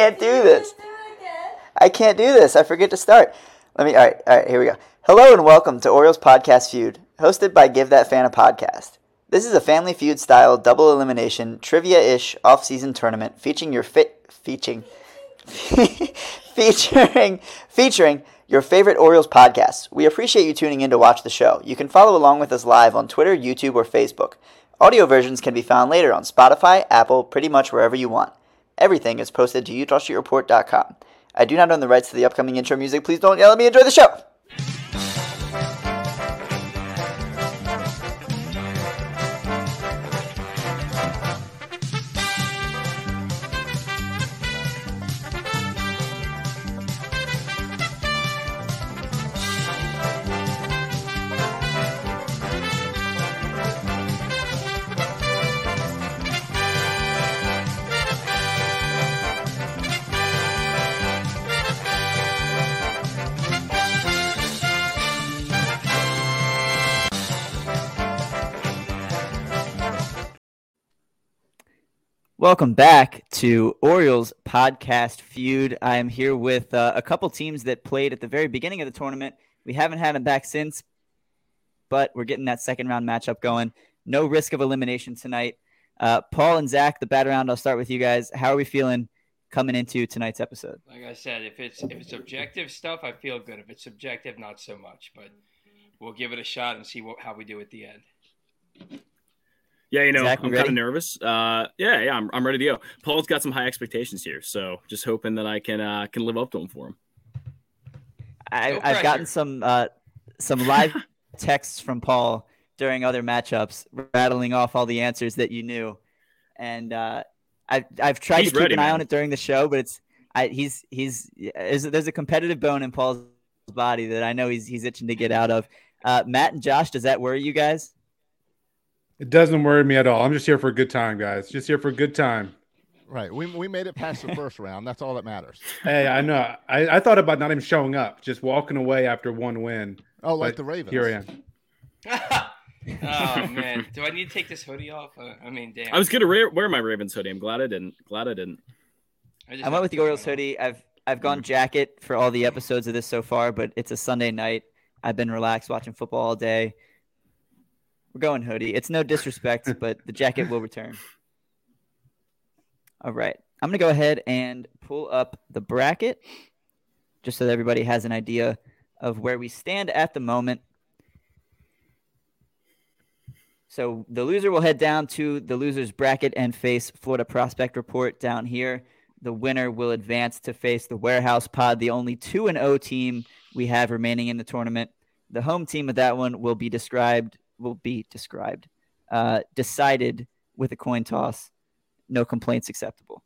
can't do this. I can't do this. I forget to start. Let me. All right. All right. Here we go. Hello and welcome to Orioles Podcast Feud, hosted by Give That Fan a Podcast. This is a Family Feud style double elimination trivia ish off season tournament featuring your fit featuring featuring featuring your favorite Orioles podcasts. We appreciate you tuning in to watch the show. You can follow along with us live on Twitter, YouTube, or Facebook. Audio versions can be found later on Spotify, Apple, pretty much wherever you want. Everything is posted to eutawstreetreport.com. I do not own the rights to the upcoming intro music. Please don't yell at me. Enjoy the show. Welcome back to Orioles podcast feud. I am here with uh, a couple teams that played at the very beginning of the tournament. We haven't had them back since, but we're getting that second round matchup going. No risk of elimination tonight. Uh, Paul and Zach, the bat around. I'll start with you guys. How are we feeling coming into tonight's episode? Like I said, if it's if it's objective stuff, I feel good. If it's subjective, not so much. But we'll give it a shot and see what, how we do at the end. Yeah, you know, Zach, I'm kind of nervous. Uh, yeah, yeah, I'm, I'm ready to go. Paul's got some high expectations here, so just hoping that I can uh, can live up to them for him. I, no I've gotten some uh, some live texts from Paul during other matchups, rattling off all the answers that you knew, and uh, I've I've tried he's to keep ready, an eye man. on it during the show, but it's I, he's he's there's a competitive bone in Paul's body that I know he's he's itching to get out of. Uh, Matt and Josh, does that worry you guys? It doesn't worry me at all. I'm just here for a good time, guys. Just here for a good time. Right. We, we made it past the first round. That's all that matters. Hey, I know. I, I thought about not even showing up, just walking away after one win. Oh, like the Ravens. Here I am. oh man, do I need to take this hoodie off? Uh, I mean, damn. I was gonna wear, wear my Ravens hoodie. I'm glad I didn't. Glad I didn't. I, I went with the Orioles hoodie. I've I've gone jacket for all the episodes of this so far, but it's a Sunday night. I've been relaxed watching football all day. We're going hoodie. It's no disrespect, but the jacket will return. All right. I'm going to go ahead and pull up the bracket just so that everybody has an idea of where we stand at the moment. So the loser will head down to the loser's bracket and face Florida Prospect Report down here. The winner will advance to face the Warehouse Pod, the only 2 and 0 team we have remaining in the tournament. The home team of that one will be described will be described, uh, decided with a coin toss. No complaints acceptable.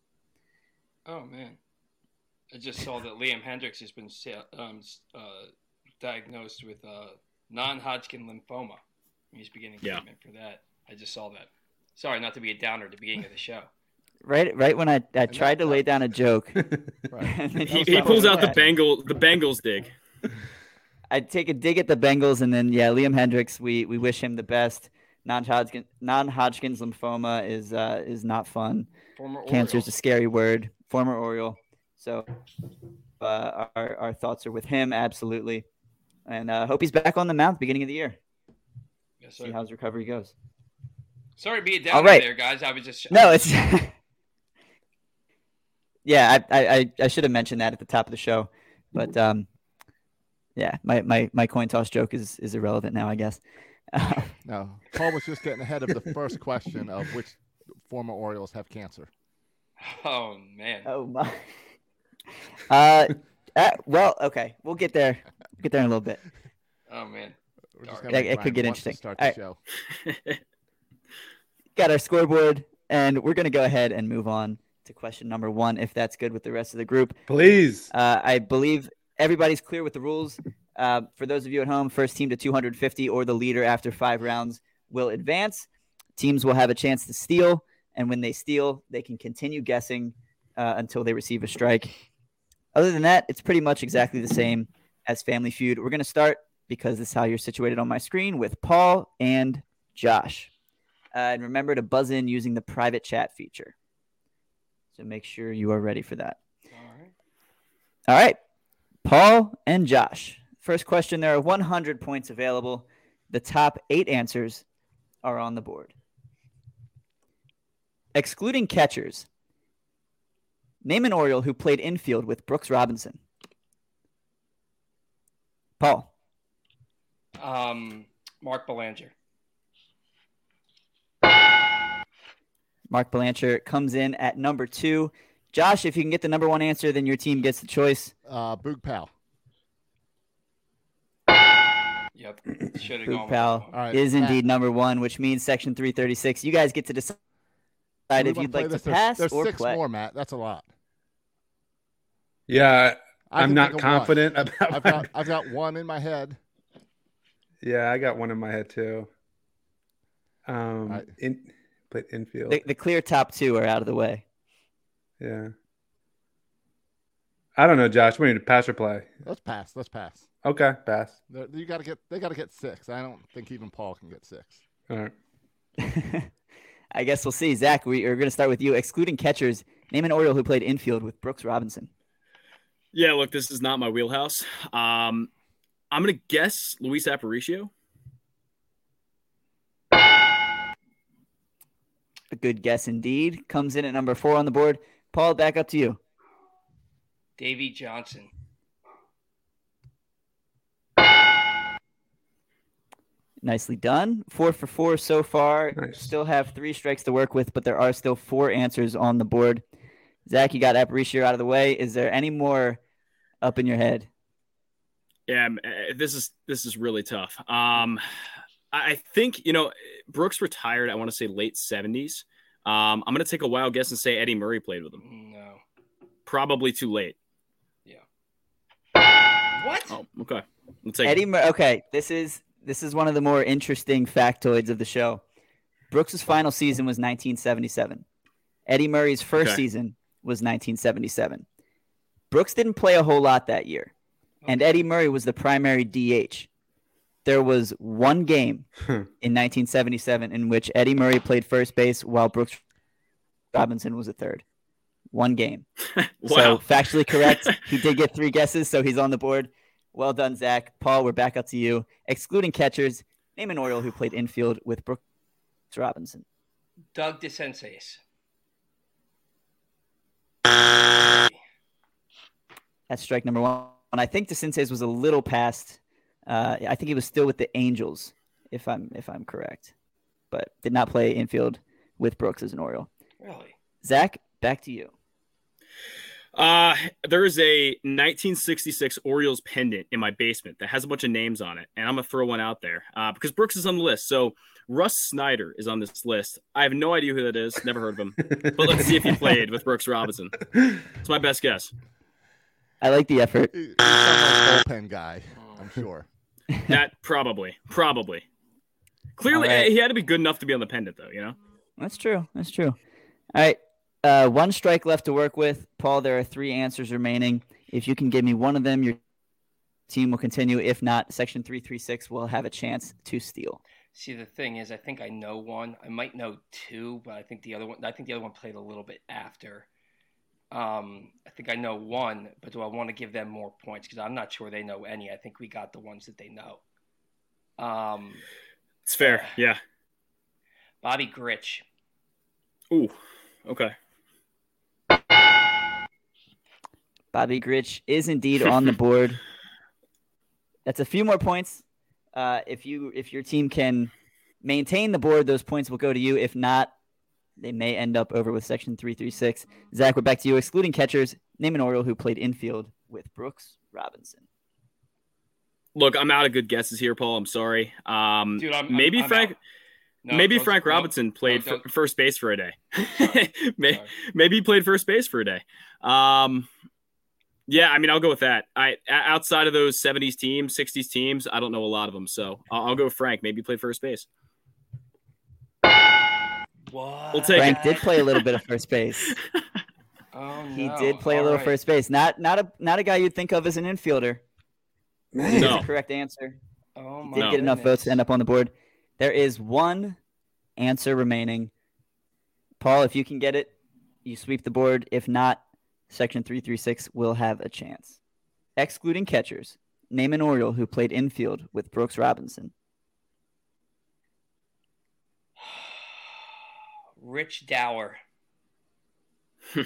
Oh man, I just saw that Liam Hendriks has been um, uh, diagnosed with uh, non-Hodgkin lymphoma. He's beginning treatment for that. I just saw that. Sorry, not to be a downer at the beginning of the show. Right, right when I, I tried to lay down a joke, he, he pulls out the Bengal the Bengals dig. I take a dig at the Bengals, and then yeah, Liam Hendriks. We we wish him the best. Non-Hodgkin non-Hodgkin's lymphoma is uh, is not fun. Former Cancer is a scary word. Former Oriole. So uh, our our thoughts are with him absolutely, and uh, hope he's back on the mound beginning of the year. Yes. See how his recovery goes. Sorry to be down All right. there, guys. I was just no, it's yeah. I, I I should have mentioned that at the top of the show, but um, yeah, my, my, my coin toss joke is, is irrelevant now, I guess. no, Paul was just getting ahead of the first question of which former Orioles have cancer. Oh man. Oh my. Uh, uh well, okay, we'll get there. We'll get there in a little bit. Oh man. It, it could get interesting. Start the right. show. Got our scoreboard, and we're gonna go ahead and move on to question number one, if that's good with the rest of the group. Please. Uh, I believe everybody's clear with the rules. Uh, for those of you at home, first team to 250 or the leader after five rounds will advance. Teams will have a chance to steal, and when they steal, they can continue guessing uh, until they receive a strike. Other than that, it's pretty much exactly the same as Family Feud. We're going to start because this is how you're situated on my screen with Paul and Josh. Uh, and remember to buzz in using the private chat feature. So make sure you are ready for that. All right. Paul and Josh. First question there are 100 points available. The top eight answers are on the board. Excluding catchers, name an Oriole who played infield with Brooks Robinson. Paul. Um, Mark Belanger. Mark Belanger comes in at number two. Josh, if you can get the number one answer, then your team gets the choice. Uh, Boog Powell. Yep. Should have gone. Powell right, is indeed number one, which means Section 336. You guys get to decide if you'd like to pass there's, or six play. more, Matt. That's a lot. Yeah, I'm not confident one. about. I've got, I've got one in my head. Yeah, I got one in my head too. Um, I... in played infield. The, the clear top two are out of the way. Yeah. I don't know, Josh. We need to pass or play. Let's pass. Let's pass. Okay, pass. They're, you got to get. They got to get six. I don't think even Paul can get six. All right. I guess we'll see. Zach, we are going to start with you. Excluding catchers, name an Oriole who played infield with Brooks Robinson. Yeah, look, this is not my wheelhouse. Um, I'm going to guess Luis Aparicio. A good guess indeed. Comes in at number four on the board. Paul, back up to you. Davey Johnson. Nicely done. Four for four so far. Nice. Still have three strikes to work with, but there are still four answers on the board. Zach, you got Aparicio out of the way. Is there any more up in your head? Yeah, eh, this is this is really tough. Um, I think you know Brooks retired. I want to say late seventies. Um, I'm gonna take a wild guess and say Eddie Murray played with him. No, probably too late. Yeah. What? Oh, okay. Let's take Eddie. Mur- okay, this is this is one of the more interesting factoids of the show. Brooks's final season was 1977. Eddie Murray's first okay. season was 1977. Brooks didn't play a whole lot that year, and Eddie Murray was the primary DH. There was one game hmm. in 1977 in which Eddie Murray played first base while Brooks Robinson was a third. One game. wow. So factually correct. he did get three guesses, so he's on the board. Well done, Zach. Paul, we're back up to you. Excluding catchers, name an Oriole who played infield with Brooks Robinson. Doug DeCinces. That's strike number one. And I think DeCinces was a little past. Uh, I think he was still with the Angels, if I'm if I'm correct, but did not play infield with Brooks as an Oriole. Really, Zach, back to you. Uh, there is a 1966 Orioles pendant in my basement that has a bunch of names on it, and I'm gonna throw one out there uh, because Brooks is on the list. So Russ Snyder is on this list. I have no idea who that is. Never heard of him, but let's see if he played with Brooks Robinson. It's my best guess. I like the effort. He's like bullpen guy, I'm sure. that probably, probably. Clearly, right. he had to be good enough to be on the pendant, though. You know. That's true. That's true. All right. Uh, one strike left to work with. Paul, there are three answers remaining. If you can give me one of them, your team will continue. If not, Section 336 will have a chance to steal. See, the thing is, I think I know one. I might know two, but I think the other one. I think the other one played a little bit after. Um, I think I know one, but do I want to give them more points? Because I'm not sure they know any. I think we got the ones that they know. Um, it's fair, uh, yeah. Bobby Grich. Ooh, okay. Bobby Grich is indeed on the board. That's a few more points. Uh, if you if your team can maintain the board, those points will go to you. If not, they may end up over with section three three six. Zach, we're back to you. Excluding catchers, name an Oriole who played infield with Brooks Robinson. Look, I'm out of good guesses here, Paul. I'm sorry. Um, Dude, I'm, maybe I'm, Frank. No, maybe Frank Robinson played no, first base for a day. maybe, maybe he played first base for a day. Um, yeah, I mean, I'll go with that. I outside of those '70s teams, '60s teams, I don't know a lot of them, so I'll, I'll go Frank. Maybe play first base. What? We'll take Frank it. did play a little bit of first base. oh, no. He did play All a little right. first base. Not not a not a guy you'd think of as an infielder. Man. No. correct answer. Oh my did get enough votes to end up on the board. There is one answer remaining. Paul, if you can get it, you sweep the board. If not, Section 336 will have a chance. Excluding catchers, name an Oriole who played infield with Brooks Robinson. Rich Dauer.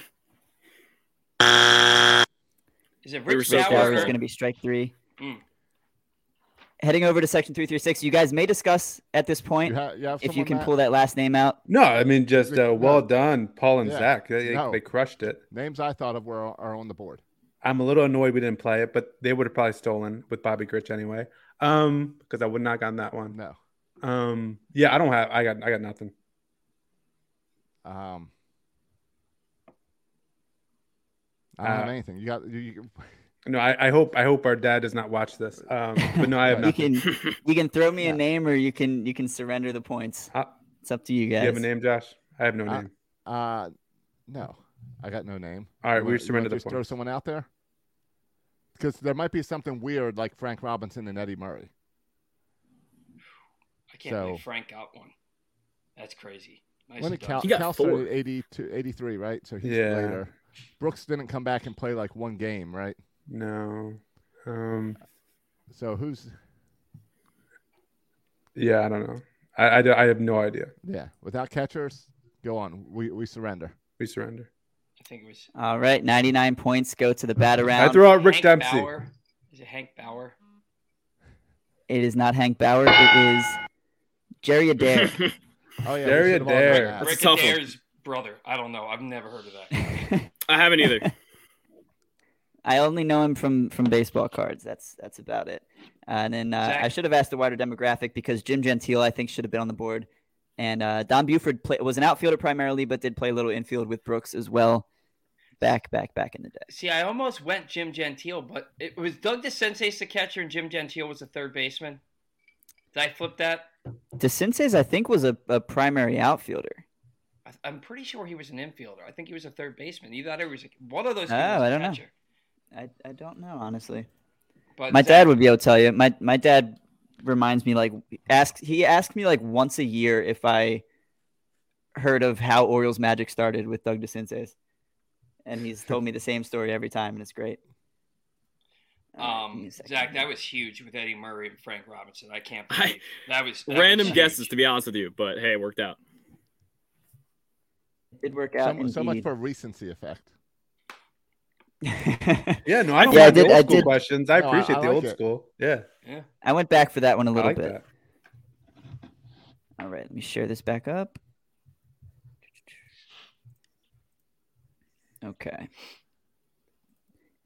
Is it Rich Dauer? Dauer is going to be strike three. Mm. Heading over to section 336, you guys may discuss at this point you you if you can that? pull that last name out. No, I mean, just uh, well done, Paul and yeah. Zach. They, no. they, crushed it. Names I thought of were are on the board. I'm a little annoyed we didn't play it, but they would have probably stolen with Bobby Grich anyway. Um, because I would not gotten that one. No. Um, yeah, I don't have. I got. I got nothing. Um, I don't uh, have anything. You got you, you no, I, I, hope I hope our dad does not watch this. Um, but no, I have nothing. you can you can throw me a name, or you can you can surrender the points. Uh, it's up to you guys. You have a name, Josh? I have no uh, name. Uh, no, I got no name. All right, we surrender the points. Throw someone out there because there might be something weird like Frank Robinson and Eddie Murray. I can't so, believe Frank got one. That's crazy. Nice when did Cal, he got Cal four. started 80 to 83, right? So he's yeah. later. Brooks didn't come back and play like one game, right? No. Um, so who's? Yeah, I don't know. I, I, I have no idea. Yeah, without catchers, go on. We we surrender. We surrender. I think it was. All right, ninety nine points go to the bat around. I throw out Rick Hank Dempsey. Bauer. Is it Hank Bauer? It is not Hank Bauer. It is Jerry Adair. oh yeah, Jerry Adair. Rick Adair's brother. I don't know. I've never heard of that. I haven't either. I only know him from from baseball cards. That's that's about it. Uh, and then uh, I should have asked a wider demographic because Jim Gentile I think should have been on the board, and uh, Don Buford play, was an outfielder primarily, but did play a little infield with Brooks as well. Back, back, back in the day. See, I almost went Jim Gentile, but it was Doug DeCinces the catcher, and Jim Gentile was the third baseman. Did I flip that? DeCinces, I think, was a, a primary outfielder. I, am pretty sure he was an infielder. I think he was a third baseman. Either that or he was a, one of those. Oh, I don't catcher. know. I, I don't know honestly. But my dad would be able to tell you. My my dad reminds me like asked he asked me like once a year if I heard of how Orioles magic started with Doug DeCinces. And he's told me the same story every time and it's great. Um, Zach, that was huge with Eddie Murray and Frank Robinson. I can't believe I, that was that random was guesses to be honest with you, but hey, it worked out. It did work out. So, so much for recency effect. yeah, no, I don't yeah, I did, the old I school did. questions. I no, appreciate I, I the like old it. school. Yeah. Yeah. I went back for that one a little like bit. That. All right, let me share this back up. Okay.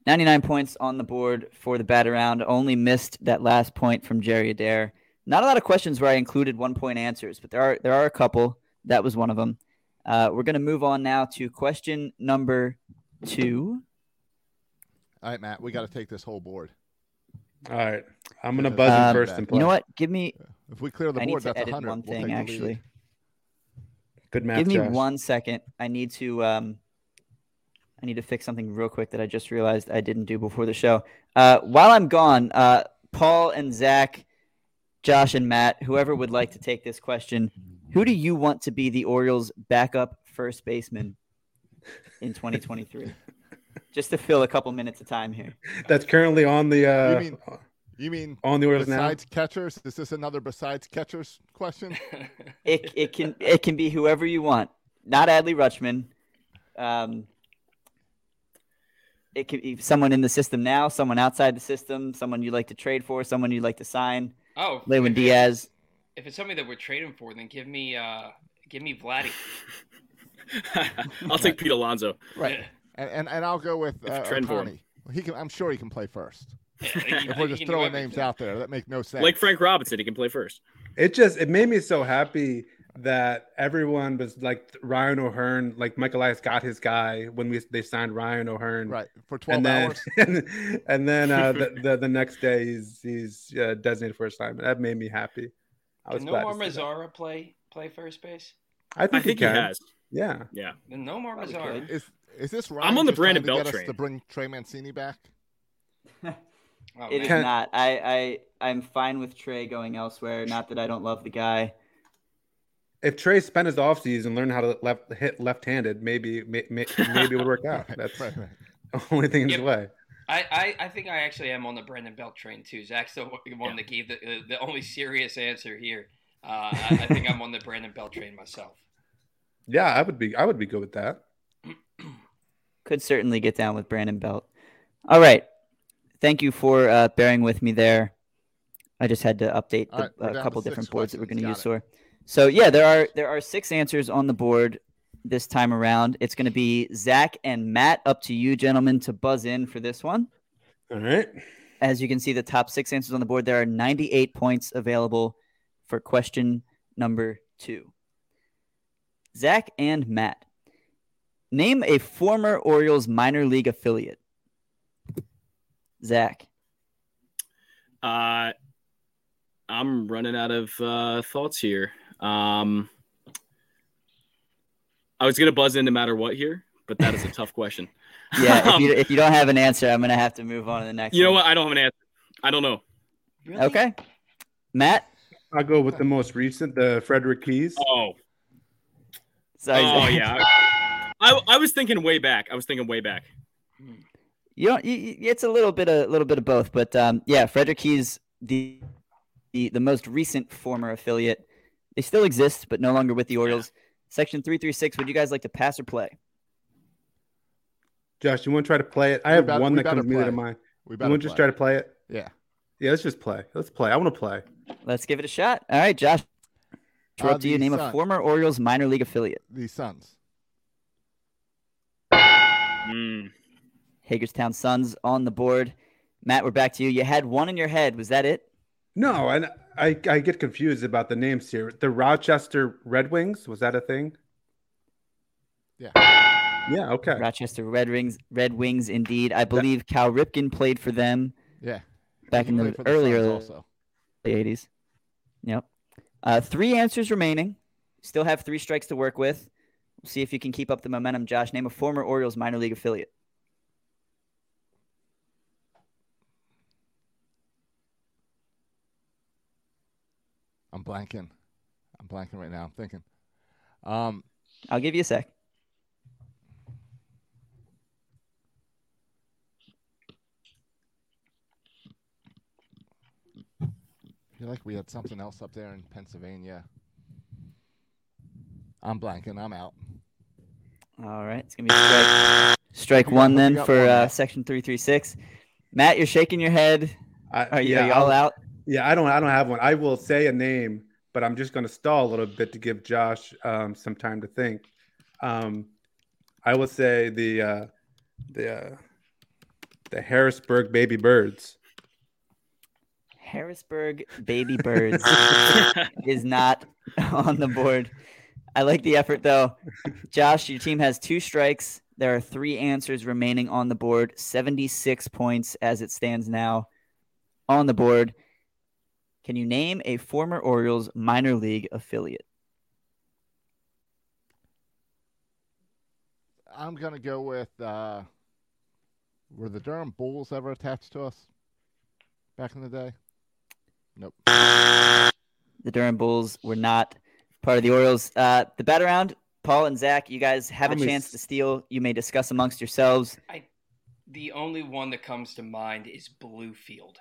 99 points on the board for the bat around. Only missed that last point from Jerry Adair. Not a lot of questions where I included one point answers, but there are there are a couple. That was one of them. Uh, we're going to move on now to question number two. All right, Matt, we got to take this whole board. All right, I'm gonna buzz um, first and play. You know what? Give me. If we clear the I board, need to that's edit one thing we'll actually. Good math. Give me Josh. one second. I need to. Um, I need to fix something real quick that I just realized I didn't do before the show. Uh, while I'm gone, uh, Paul and Zach, Josh and Matt, whoever would like to take this question, who do you want to be the Orioles' backup first baseman in 2023? just to fill a couple minutes of time here. That's currently on the. Uh, you mean, you mean on the Orioles besides now? catchers? Is this another besides catchers question? it it can it can be whoever you want. Not Adley Rutschman. Um, it could be someone in the system now, someone outside the system, someone you'd like to trade for, someone you'd like to sign. Oh, Lewin Diaz. If it's somebody that we're trading for, then give me uh give me Vladdy. I'll take Pete Alonso. Right. And, and, and I'll go with uh, Ohtani. He can. I'm sure he can play first. if we're just throwing names out there, that make no sense. Like Frank Robinson, he can play first. It just it made me so happy that everyone was like Ryan O'Hearn, like Michael Elias got his guy when we they signed Ryan O'Hearn, right for twelve and then, hours, and, and then uh, the, the, the next day he's he's uh, designated for assignment. That made me happy. I was Can Nomar Mazara play play first base? I think, I think he, he, has. Yeah, yeah. Then Nomar Mazara. Is is this Ryan I'm on the Brandon Belt train to bring Trey Mancini back. oh, it is not. I I I'm fine with Trey going elsewhere. Not that I don't love the guy. If Trey spent his offseason learning how to left hit left-handed, maybe may, maybe it would work out. That's right. Only thing in his way. I, I, I, think I actually am on the Brandon Belt train too. Zach's the one yeah. that gave the the only serious answer here. Uh, I, I, think I'm on the Brandon Belt train myself. Yeah, I would be. I would be good with that. Could certainly get down with Brandon Belt. All right, thank you for uh, bearing with me there. I just had to update a right, uh, couple different boards that we're going to use. For. So yeah, there are there are six answers on the board this time around. It's going to be Zach and Matt. Up to you, gentlemen, to buzz in for this one. All right. As you can see, the top six answers on the board. There are 98 points available for question number two. Zach and Matt, name a former Orioles minor league affiliate. Zach. Uh, I'm running out of uh, thoughts here. Um, I was gonna buzz in no matter what here, but that is a tough question. yeah, if you, if you don't have an answer, I'm gonna have to move on to the next. You one. know what? I don't have an answer. I don't know. Really? Okay, Matt. I'll go with the most recent, the Frederick Keys. Oh. Sorry, oh yeah. I, I was thinking way back. I was thinking way back. You know, it's a little bit a little bit of both, but um, yeah, Frederick Keys, the, the the most recent former affiliate. They still exist, but no longer with the Orioles. Section 336, would you guys like to pass or play? Josh, you want to try to play it? I have one that comes immediately to mind. We you want to just try to play it? Yeah. Yeah, let's just play. Let's play. I want to play. Let's give it a shot. All right, Josh. Uh, up to you. Name Sun. a former Orioles minor league affiliate. The Suns. Mm. Hagerstown Suns on the board. Matt, we're back to you. You had one in your head. Was that it? No, and I, I get confused about the names here. The Rochester Red Wings was that a thing? Yeah. Yeah. Okay. Rochester Red Wings. Red Wings, indeed. I believe Cal Ripken played for them. Yeah. Back in the earlier also. the eighties. Yep. Uh, three answers remaining. Still have three strikes to work with. We'll see if you can keep up the momentum. Josh, name a former Orioles minor league affiliate. I'm blanking. I'm blanking right now. I'm thinking. Um, I'll give you a sec. I feel like we had something else up there in Pennsylvania. I'm blanking. I'm out. All right, it's gonna be strike, strike one then for uh, section three three six. Matt, you're shaking your head. I, are, you, yeah, are you all I'll, out? Yeah, I don't. I don't have one. I will say a name, but I'm just going to stall a little bit to give Josh um, some time to think. Um, I will say the uh, the uh, the Harrisburg Baby Birds. Harrisburg Baby Birds is not on the board. I like the effort though. Josh, your team has two strikes. There are three answers remaining on the board. 76 points as it stands now on the board. Can you name a former Orioles minor league affiliate? I'm going to go with uh, were the Durham Bulls ever attached to us back in the day? Nope. The Durham Bulls were not part of the Orioles. Uh, the bat around, Paul and Zach, you guys have a chance to steal. You may discuss amongst yourselves. I, the only one that comes to mind is Bluefield.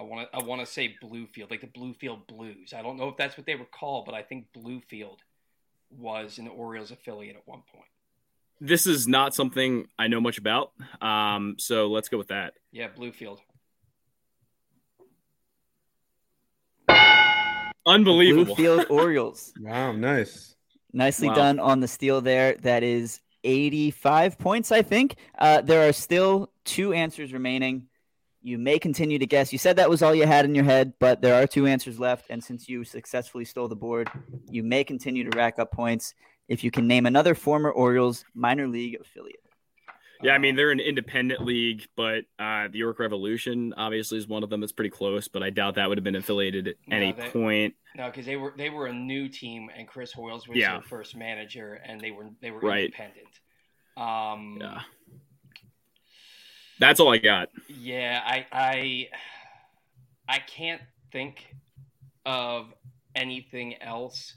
I want to I want to say Bluefield, like the Bluefield Blues. I don't know if that's what they were called, but I think Bluefield was an Orioles affiliate at one point. This is not something I know much about, um, so let's go with that. Yeah, Bluefield. Unbelievable. Bluefield Orioles. wow, nice. Nicely wow. done on the steal there. That is 85 points, I think. Uh, there are still two answers remaining. You may continue to guess. You said that was all you had in your head, but there are two answers left. And since you successfully stole the board, you may continue to rack up points if you can name another former Orioles minor league affiliate. Yeah, I mean they're an independent league, but uh, the York Revolution obviously is one of them that's pretty close. But I doubt that would have been affiliated at no, any they, point. No, because they were they were a new team, and Chris Hoiles was yeah. their first manager, and they were they were right. independent. Um, yeah. That's all I got. Yeah, I I I can't think of anything else,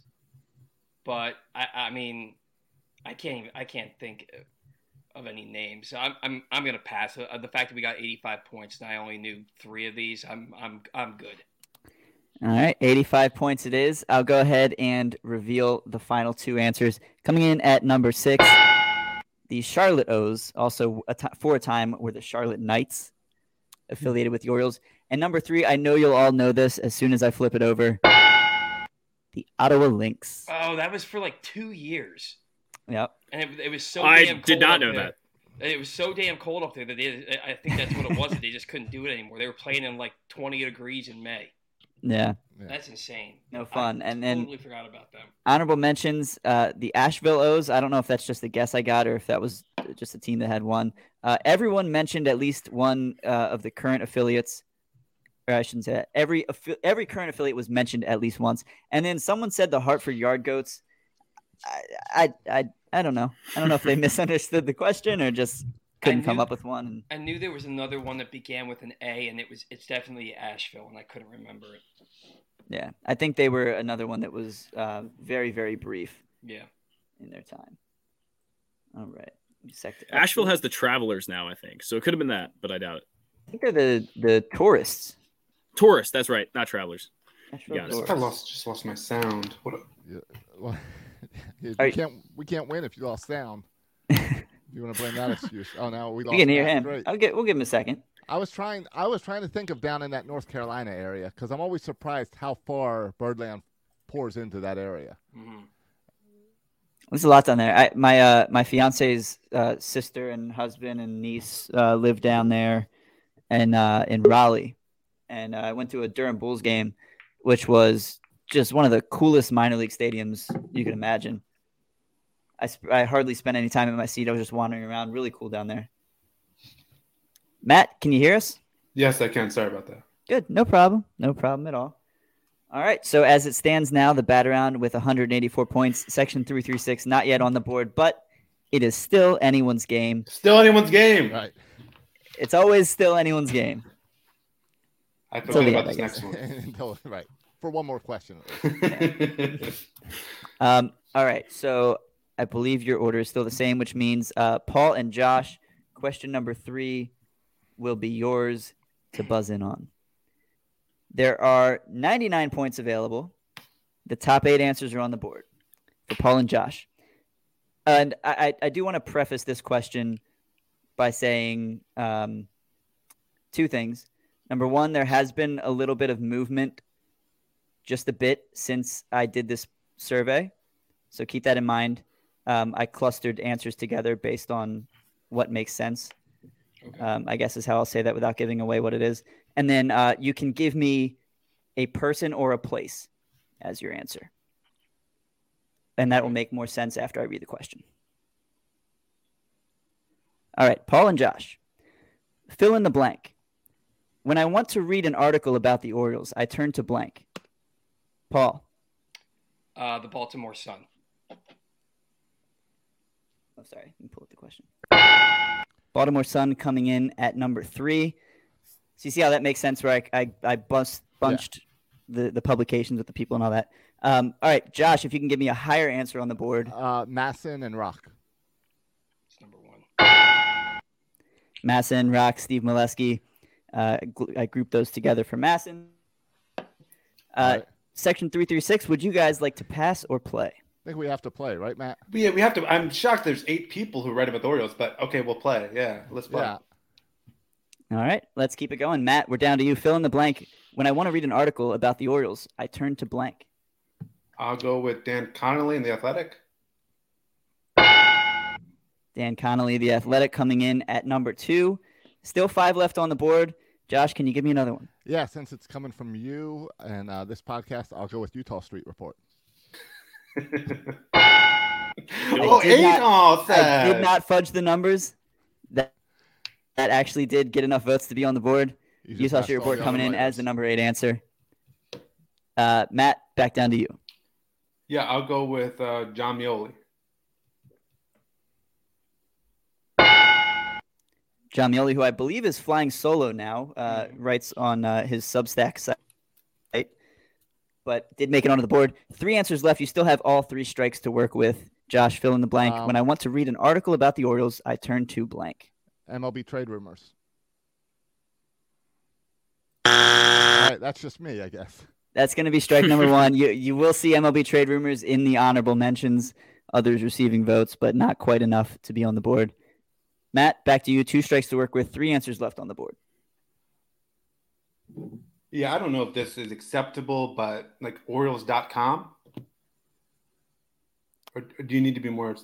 but I I mean I can't even I can't think of any names. So I'm I'm I'm gonna pass. Uh, the fact that we got 85 points and I only knew three of these, I'm I'm I'm good. All right, 85 points it is. I'll go ahead and reveal the final two answers. Coming in at number six, the Charlotte O's, also a t- for a time, were the Charlotte Knights, affiliated with the Orioles. And number three, I know you'll all know this as soon as I flip it over. The Ottawa Lynx. Oh, that was for like two years. Yep. And it, it was so. I did not know there. that. It was so damn cold up there that they, I think that's what it was. that they just couldn't do it anymore. They were playing in like 20 degrees in May. Yeah. That's insane. No fun. I and then totally forgot about them. Honorable mentions: uh, the Asheville O's. I don't know if that's just a guess I got or if that was just a team that had one. Uh, everyone mentioned at least one uh, of the current affiliates. Or I shouldn't say that. Every every current affiliate was mentioned at least once. And then someone said the Hartford Yard Goats. I I I, I don't know. I don't know if they misunderstood the question or just couldn't knew, come up with one. I knew there was another one that began with an A, and it was it's definitely Asheville, and I couldn't remember it. Yeah, I think they were another one that was uh, very very brief. Yeah, in their time. All right. Sector. Asheville has the Travelers now, I think, so it could have been that, but I doubt it. I think they're the the tourists. Tourists, that's right, not travelers. Yeah, I lost just lost my sound. What? A... Yeah, well, we can't we can't win if you lost sound. You want to blame that excuse? Oh no, we lost. You can hear him. Great. I'll get. We'll give him a second. I was trying. I was trying to think of down in that North Carolina area because I'm always surprised how far Birdland pours into that area. Mm-hmm. There's a lot down there. I, my uh, my fiance's uh, sister and husband and niece uh, live down there, and uh, in Raleigh, and uh, I went to a Durham Bulls game, which was just one of the coolest minor league stadiums you could imagine. I, sp- I hardly spent any time in my seat. I was just wandering around. Really cool down there. Matt, can you hear us? Yes, I can. Sorry about that. Good. No problem. No problem at all. All right. So as it stands now, the bat around with 184 points, section 336, not yet on the board, but it is still anyone's game. Still anyone's game. Right. It's always still anyone's game. I forgot about this next one. right. For one more question. um, all right. So I believe your order is still the same, which means uh, Paul and Josh, question number three will be yours to buzz in on. There are 99 points available. The top eight answers are on the board for Paul and Josh. And I, I do want to preface this question by saying um, two things. Number one, there has been a little bit of movement, just a bit, since I did this survey. So keep that in mind. Um, I clustered answers together based on what makes sense. Okay. Um, I guess is how I'll say that without giving away what it is. And then uh, you can give me a person or a place as your answer. And that will make more sense after I read the question. All right, Paul and Josh, fill in the blank. When I want to read an article about the Orioles, I turn to blank. Paul. Uh, the Baltimore Sun. Oh, sorry. Let me pull up the question. Baltimore Sun coming in at number three. So you see how that makes sense, where I I, I bust, bunched yeah. the, the publications with the people and all that. Um, all right, Josh, if you can give me a higher answer on the board. Uh, MASN and Roch. It's number one. MASN, Roch, Steve Melewski. Uh, I grouped those together for MASN. Uh, right. Section 336, would you guys like to pass or play? I think we have to play, right, Matt? Yeah, we have to. I'm shocked. There's eight people who write about the Orioles, but okay, we'll play. Yeah, let's play. Yeah. All right, let's keep it going. Matt, we're down to you. Fill in the blank. When I want to read an article about the Orioles, I turn to blank. I'll go with Dan Connolly in the Athletic. Dan Connolly, the Athletic, coming in at number two. Still five left on the board. Josh, can you give me another one? Yeah, since it's coming from you and uh, this podcast, I'll go with Eutaw Street Report. Oh, not, I did not fudge the numbers. That that actually did get enough votes to be on the board. You saw your board coming in as the number eight answer. Uh, Matt, back down to you. Yeah, I'll go with uh, Jon Meoli. Jon Meoli, who I believe is flying solo now, uh, mm-hmm. writes on uh, his Substack site but did make it onto the board. Three answers left. You still have all three strikes to work with. Josh, fill in the blank. Um, when I want to read an article about the Orioles, I turn to blank. MLB trade rumors. All right, that's just me, I guess. That's going to be strike number one. You you will see MLB trade rumors in the honorable mentions. Others receiving votes, but not quite enough to be on the board. Matt, back to you. Two strikes to work with. Three answers left on the board. Yeah, I don't know if this is acceptable, but like Orioles.com? Or do you need to be more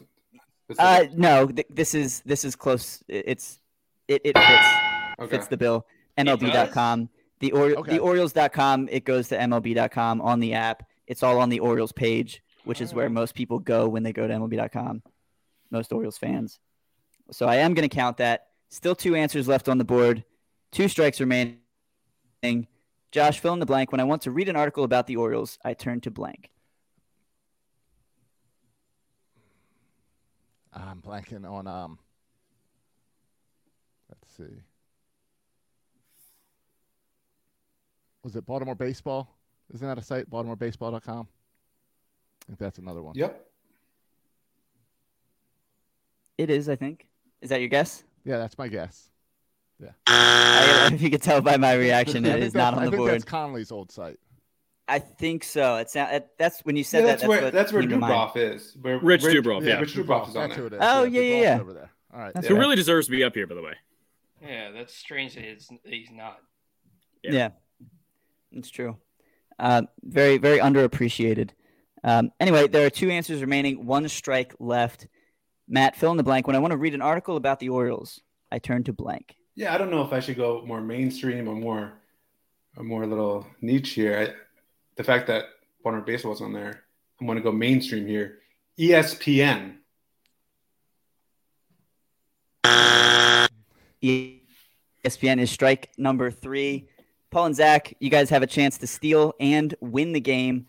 uh, no, th- this is this is close. It's it, it fits okay. fits the bill. MLB.com. The or- okay. the Orioles.com. It goes to MLB.com on the app. It's all on the Orioles page, which is where most people go when they go to MLB.com. Most Orioles fans. So I am going to count that. Still two answers left on the board. Two strikes remaining. Josh, fill in the blank. When I want to read an article about the Orioles, I turn to blank. I'm blanking on um. Let's see. Was it Baltimore Baseball? Isn't that a site? BaltimoreBaseball.com. I think that's another one. Yep. It is, I think. Is that your guess? Yeah, that's my guess. Yeah. I, if you could tell by my reaction, it is not on the board. that's Connolly's old site. I think so. It's not, that's when you said yeah, that's that. Where, that's where Dubroff is. Where Rich, Rich Dubroff, yeah. Rich Dubroff is on there. Oh yeah, yeah, yeah. Over there. All right. Who really deserves to be up here, by the way. Yeah, that's strange that he's, he's not. Yeah, yeah it's true. Uh, very, very underappreciated. Um, anyway, there are two answers remaining. One strike left. Matt, fill in the blank. When I want to read an article about the Orioles, I turn to blank. Yeah, I don't know if I should go more mainstream or more, or more little niche here. I, the fact that Warner Baseball was on there, I'm going to go mainstream here. ESPN. ESPN is strike number three. Paul and Zach, you guys have a chance to steal and win the game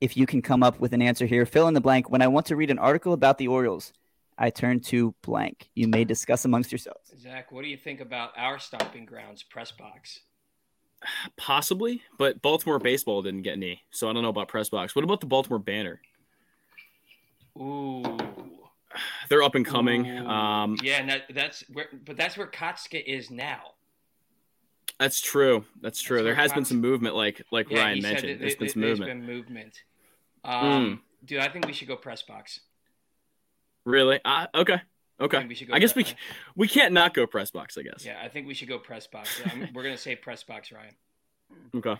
if you can come up with an answer here. Fill in the blank. When I want to read an article about the Orioles, I turn to blank. You may discuss amongst yourselves. Zach, what do you think about our stomping grounds press box? Possibly, but Baltimore baseball didn't get any, so I don't know about press box. What about the Baltimore Banner? Ooh, they're up and coming. Um, yeah, and that, that's where, but that's where Kostka is now. That's true. That's true. That's there has Kostka, been some movement, like like yeah, Ryan mentioned. It, there's it, been some there's movement. Been movement. Um, mm. Dude, I think we should go press box. Really? Uh, okay. Okay. I, I guess we we can't not go press box. I guess. Yeah, I think we should go press box. we're gonna say press box, Ryan. Okay.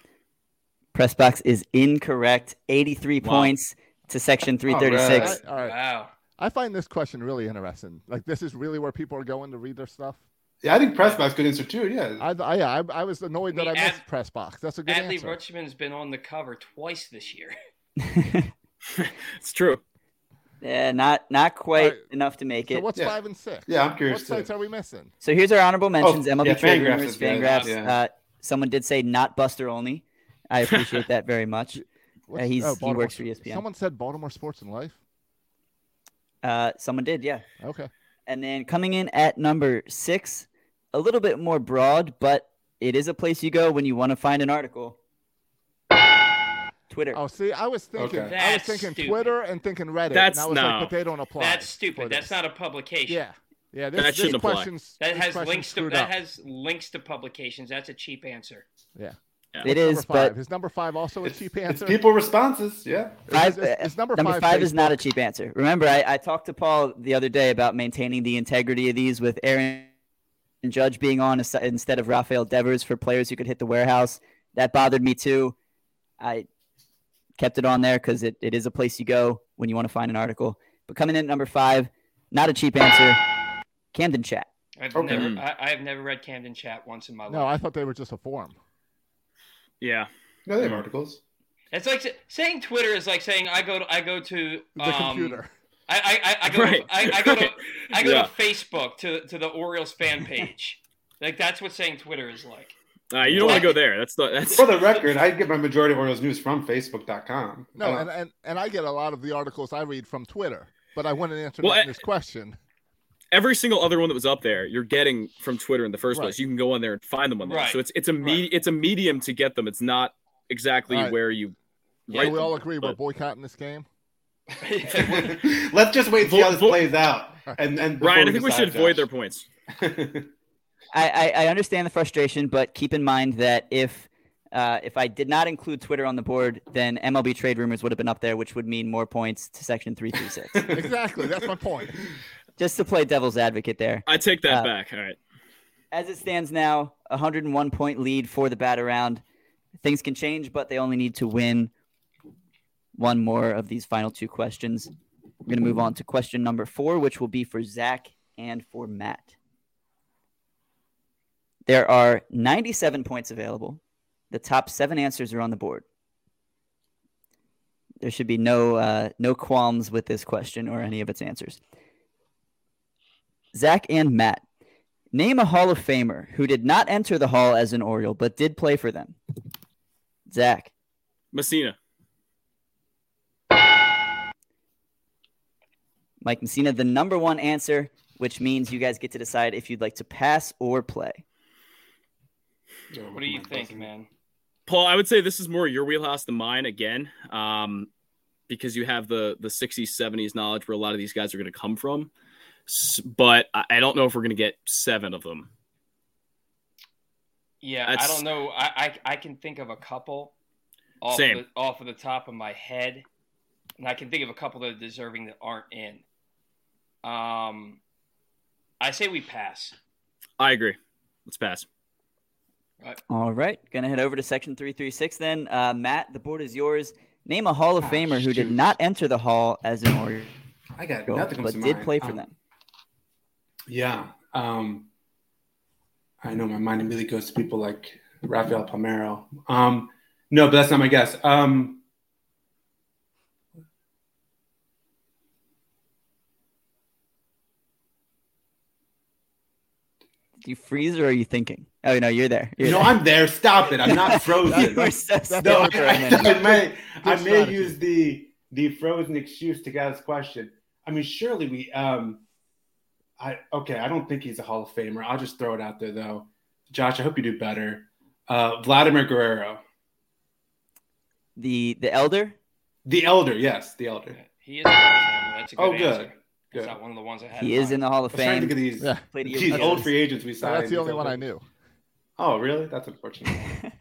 Press box is incorrect. Eighty-three wow. points to section three thirty-six. All right. Wow. I find this question really interesting. Like, this is really where people are going to read their stuff. Yeah, I think press box could answer too. Yeah. I, I, I, I was annoyed that I, mean, I missed Ad, press box. That's a good Adley answer. Rutschman's been on the cover twice this year. it's true. Yeah, not not quite right. enough to make it. So what's yeah. five and six? Yeah, I'm curious. What too. sites are we missing? So here's our honorable mentions: oh, MLB yeah, Trade Rumors, Fangraphs. Yeah. Uh, someone did say not Buster Olney. I appreciate that very much. Uh, he's oh, he works for ESPN. Someone said Baltimore Sports and Life. Uh, someone did, yeah. Okay. And then coming in at number six, a little bit more broad, but it is a place you go when you want to find an article. Twitter. Oh, see, I was thinking, okay. I was thinking stupid. Twitter and thinking Reddit. That's and I was no. like, but they don't apply. That's stupid. That's not a publication. Yeah, yeah. This, that shouldn't apply. That has links to that has links to publications. That's a cheap answer. Yeah. Yeah. It is, but is number five also a cheap answer? It's people responses, yeah. Five, is, number, number five, five is not a cheap answer. Remember, I, I talked to Paul the other day about maintaining the integrity of these with Aaron Judge being on instead of Rafael Devers for players who could hit the warehouse. That bothered me too. I kept it on there because it, it is a place you go when you want to find an article. But coming in at number five, not a cheap answer, Camden Chat. I've okay. never I, I, have never read Camden Chat once in my life. No, I thought they were just a forum. Yeah. No, they have articles. It's like saying Twitter is like saying I go to I go to the um, computer. I, I, I go right. to, I, I, go to I go yeah. to Facebook to to the Orioles fan page. like that's what saying Twitter is like. Uh, you don't want to go there. That's the that's for the record. I get my majority of Orioles news from Facebook.com. No, uh, and, and and I get a lot of the articles I read from Twitter. But I want to answer well, this question. Every single other one that was up there, you're getting from Twitter in the first right. place. You can go on there and find them on there. Right. So it's it's a me- right. it's a medium to get them. It's not exactly where you. Yeah, we all agree but... we're boycotting this game. Let's just wait and see how this plays out. And and Ryan, I think we should Josh. void their points. I, I, I understand the frustration, but keep in mind that if uh, if I did not include Twitter on the board, then MLB trade rumors would have been up there, which would mean more points to Section three three six. Exactly, that's my point. Just to play devil's advocate there. I take that uh, back. All right. As it stands now, 101 point lead for the bat around. Things can change, but they only need to win one more of these final two questions. We're going to move on to question number four, which will be for Zach and for Matt. There are 97 points available. The top seven answers are on the board. There should be no uh, no qualms with this question or any of its answers. Zach and Matt, name a Hall of Famer who did not enter the Hall as an Oriole but did play for them. Zach. Mussina. Mike Mussina, the number one answer, which means you guys get to decide if you'd like to pass or play. What do you think, man? Paul, I would say this is more your wheelhouse than mine again, um, because you have the the 60s, 70s knowledge where a lot of these guys are going to come from. But I don't know if we're going to get seven of them. Yeah, That's... I don't know. I, I, I can think of a couple off Same. Of the, off of the top of my head, and I can think of a couple that are deserving that aren't in. Um, I say we pass. I agree. Let's pass. Right. All right. Gonna head over to section three three six then. Uh, Matt, the board is yours. Name a Hall of oh, Famer shoot. who did not enter the Hall as an Oriole. I got nothing but did mind. play for um, them. Yeah. Um, I know my mind immediately goes to people like Rafael Palmeiro. Um, no, but that's not my guess. Um, you freeze or are you thinking? Oh no, you're there. You're no, there. I'm there. Stop it. I'm not frozen. so no, I, I, I, may, I may use the the frozen excuse to get this question. I mean, surely we. Um, I okay. I don't think he's a Hall of Famer. I'll just throw it out there though. Josh, I hope you do better. Uh, Vladimir Guerrero. The the elder. The elder, yes, the elder. He is. That's a good oh, good. Answer. Good. Is that one of the ones I had? He is in the Hall of Fame. Trying to these, these old free agents we signed. That's the only one I knew. Oh, really? That's unfortunate.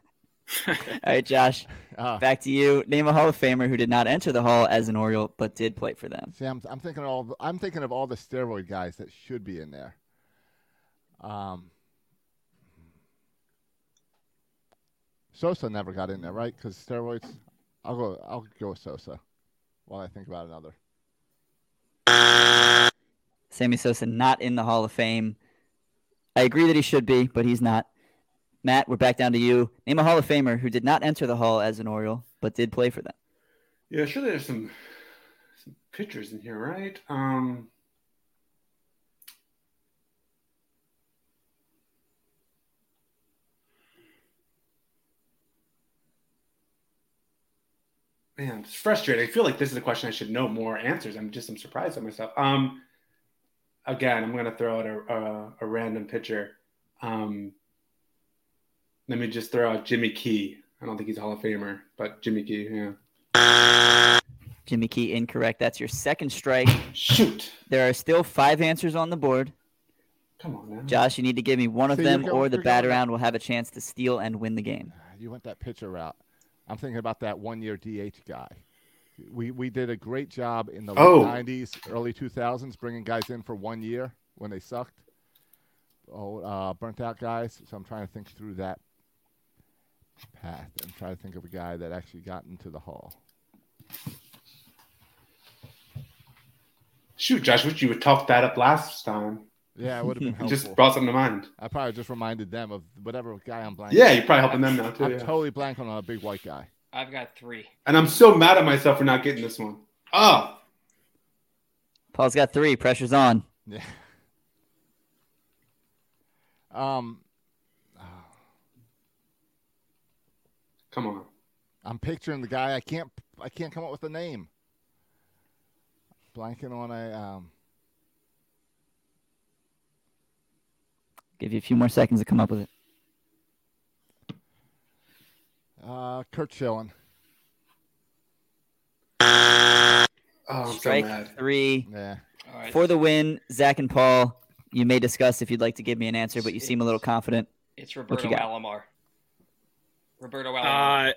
All right, Josh. Uh, back to you. Name a Hall of Famer who did not enter the Hall as an Oriole but did play for them. See, I'm, I'm thinking of all. I'm thinking of all the steroid guys that should be in there. Um, Sosa never got in there, right? Because steroids. I'll go. I'll go with Sosa while I think about another. Sammy Sosa not in the Hall of Fame. I agree that he should be, but he's not. Matt, we're back down to you. Name a Hall of Famer who did not enter the Hall as an Oriole, but did play for them. Yeah, sure. There's some some pictures in here, right? Um, man, it's frustrating. I feel like this is a question I should know more answers. I'm just I'm surprised at myself. Um, again, I'm gonna throw out a a, a random pitcher. Um, let me just throw out Jimmy Key. I don't think he's a Hall of Famer, but Jimmy Key, yeah. Jimmy Key, incorrect. That's your second strike. Shoot. There are still five answers on the board. Come on, man. Josh, you need to give me one of so them, going, or the bat around will have a chance to steal and win the game. You went that pitcher route. I'm thinking about that one year DH guy. We we did a great job in the oh. late 90s, early 2000s, bringing guys in for one year when they sucked. Oh, uh, burnt out guys. So I'm trying to think through that path and try to think of a guy that actually got into the hall. Shoot, Josh, wish you would talk that up last time. Yeah, it would have been helpful. just brought something to mind. I probably just reminded them of whatever guy I'm blanking. Yeah, you're probably helping them now too. I'm yeah. totally blank on a big white guy. I've got three. And I'm so mad at myself for not getting this one. Oh. Paul's got three. Pressure's on. Yeah. Um. Come on. I'm picturing the guy. I can't. I can't come up with a name. Blanking on a. Um, Give you a few more seconds to come up with it. Uh, Curt Schilling. Oh, Strike so three. Yeah. For the win, Zach and Paul, you may discuss if you'd like to give me an answer, but you seem a little confident. It's Roberto Alomar. Roberto Alomar. Uh,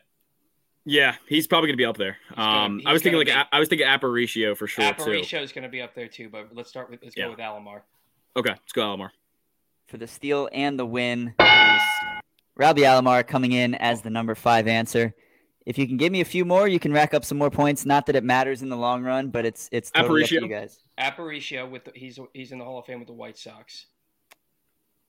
yeah, he's probably gonna be up there. Um, I was thinking like be, I was thinking Aparicio for sure Aparicio too. is gonna be up there too, but let's start with let's yeah. go with Alomar. Okay, let's go Alomar. For the steal and the win, Robbie Alomar coming in as the number five answer. If you can give me a few more, you can rack up some more points. Not that it matters in the long run, but it's it's totally Aparicio. up to you guys. Aparicio with the, he's he's in the Hall of Fame with the White Sox.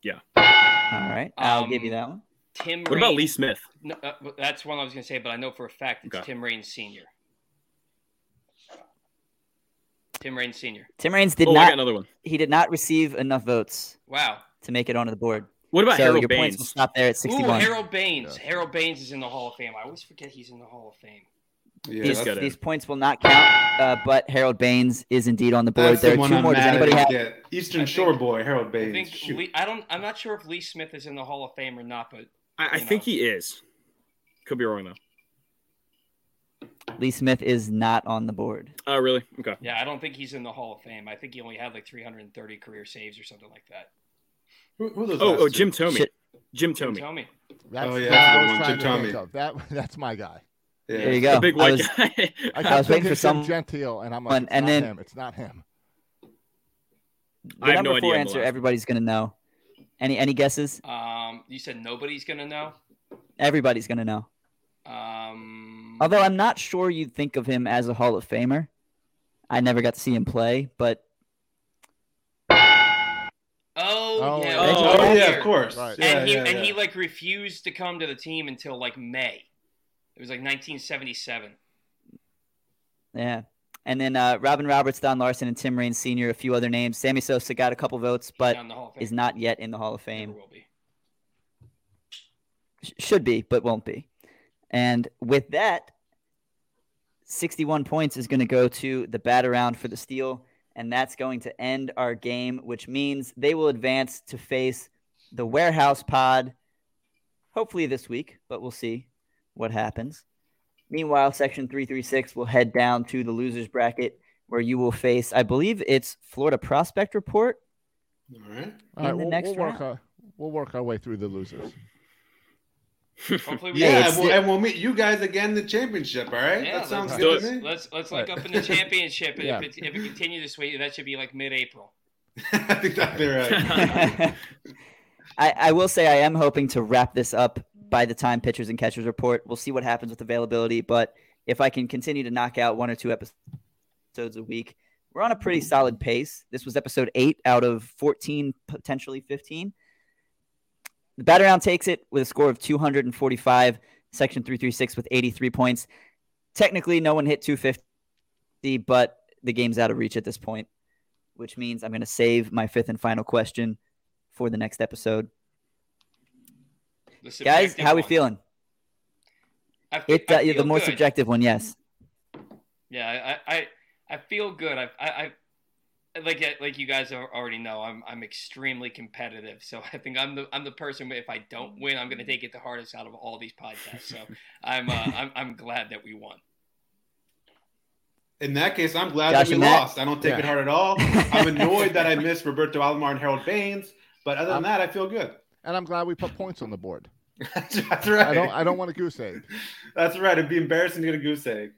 Yeah. All right, I'll um, give you that one. Tim. What Raines, about Lee Smith? No, uh, that's one I was going to say, but I know for a fact it's okay. Tim Raines Senior. Tim Raines Senior. Tim Raines did oh, not. another one. He did not receive enough votes. Wow. To make it onto the board. What about so Harold your Baines? points will stop there at 61. Ooh, Harold Baines. Yeah. Harold Baines is in the Hall of Fame. I always forget he's in the Hall of Fame. Yeah, these, these points will not count, uh, but Harold Baines is indeed on the board. That's there the are 2 I'm more. Does anybody have Eastern Shore boy Harold Baines? I, think Lee, I don't. I'm not sure if Lee Smith is in the Hall of Fame or not, but I, I think he is. Could be wrong though. Lee Smith is not on the board. Oh, really? Okay. Yeah, I don't think he's in the Hall of Fame. I think he only had like 330 career saves or something like that. Who, who oh, oh, Jim Thome. Shit. Jim Thome. Jim Thome. That's, oh yeah, that's Jim Thome. That that's my guy. Yeah. There you go. The big white I was, guy. I, I was waiting for some Gentile, and I'm like, it's and then him. It's not him. The I have number no four answer everybody's gonna know. Any any guesses? Um, you said nobody's gonna know. Everybody's gonna know. Um, although I'm not sure you'd think of him as a Hall of Famer. I never got to see him play, but Oh, yeah, oh, oh yeah, of course. Right. Yeah, and he yeah, and yeah. he like refused to come to the team until like May. It was like 1977. Yeah. And then uh, Robin Roberts, Don Larsen, and Tim Raines Sr., a few other names. Sammy Sosa got a couple votes, but is not yet in the Hall of Fame. will be. Should be, but won't be. And with that, 61 points is going to go to the bat around for the steal, and that's going to end our game, which means they will advance to face the warehouse pod hopefully this week, but we'll see what happens. Meanwhile, section 336 will head down to the losers bracket where you will face, I believe it's Florida Prospect Report. All right. All right, we'll, we'll work our, we'll work our way through the losers. Hopefully, we yeah, and we'll, and we'll, meet you guys again in the championship. All right, yeah, that sounds good to me. Let's let's link right. up in the championship. yeah. if, it, if it continues this way, that should be like mid-April. I think That's exactly right. I, I will say I am hoping to wrap this up by the time pitchers and catchers report. We'll see what happens with availability, but if I can continue to knock out one or two episodes a week, we're on a pretty solid pace. This was episode eight out of 14, potentially 15. The batter around takes it with a score of 245, section 336 with 83 points. Technically, no one hit 250, but the game's out of reach at this point, which means I'm going to save my fifth and final question for the next episode. Guys, how are we feeling? I, it, uh, the more good. subjective one, yes. Yeah, I, I, I feel good. I, I, like like you guys already know, I'm I'm extremely competitive. So I think I'm the I'm the person. If I don't win, I'm going to take it the hardest out of all these podcasts. So I'm uh, I'm I'm glad that we won. In that case, I'm glad Josh that we lost. I don't take yeah. it hard at all. I'm annoyed that I missed Roberto Alomar and Harold Baines, but other than um, that, I feel good. And I'm glad we put points on the board. that's, right. I don't I don't want a goose egg. That's right. It'd be embarrassing to get a goose egg.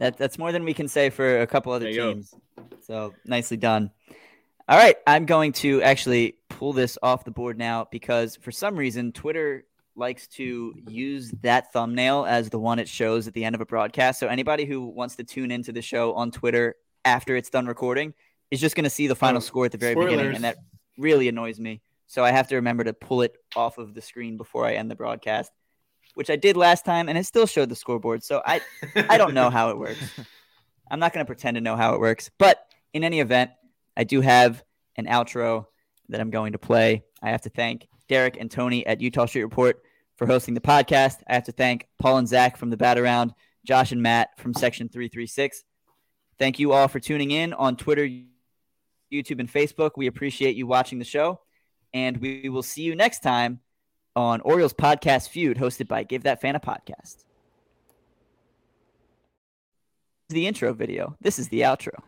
That, that's more than we can say for a couple other teams. Go. So nicely done. All right, I'm going to actually pull this off the board now because for some reason Twitter likes to use that thumbnail as the one it shows at the end of a broadcast. So anybody who wants to tune into the show on Twitter after it's done recording is just going to see the final oh, score at the very spoilers. beginning, and that really annoys me. So I have to remember to pull it off of the screen before I end the broadcast which I did last time, and it still showed the scoreboard. So I, I don't know how it works. I'm not going to pretend to know how it works. But in any event, I do have an outro that I'm going to play. I have to thank Derek and Tony at Eutaw Street Report for hosting the podcast. I have to thank Paul and Zach from the Bat Around, Josh and Matt from Section 336. Thank you all for tuning in on Twitter, YouTube, and Facebook. We appreciate you watching the show, and we will see you next time on Orioles Podcast Feud, hosted by Give That Fan a Podcast. This is the intro video. This is the outro.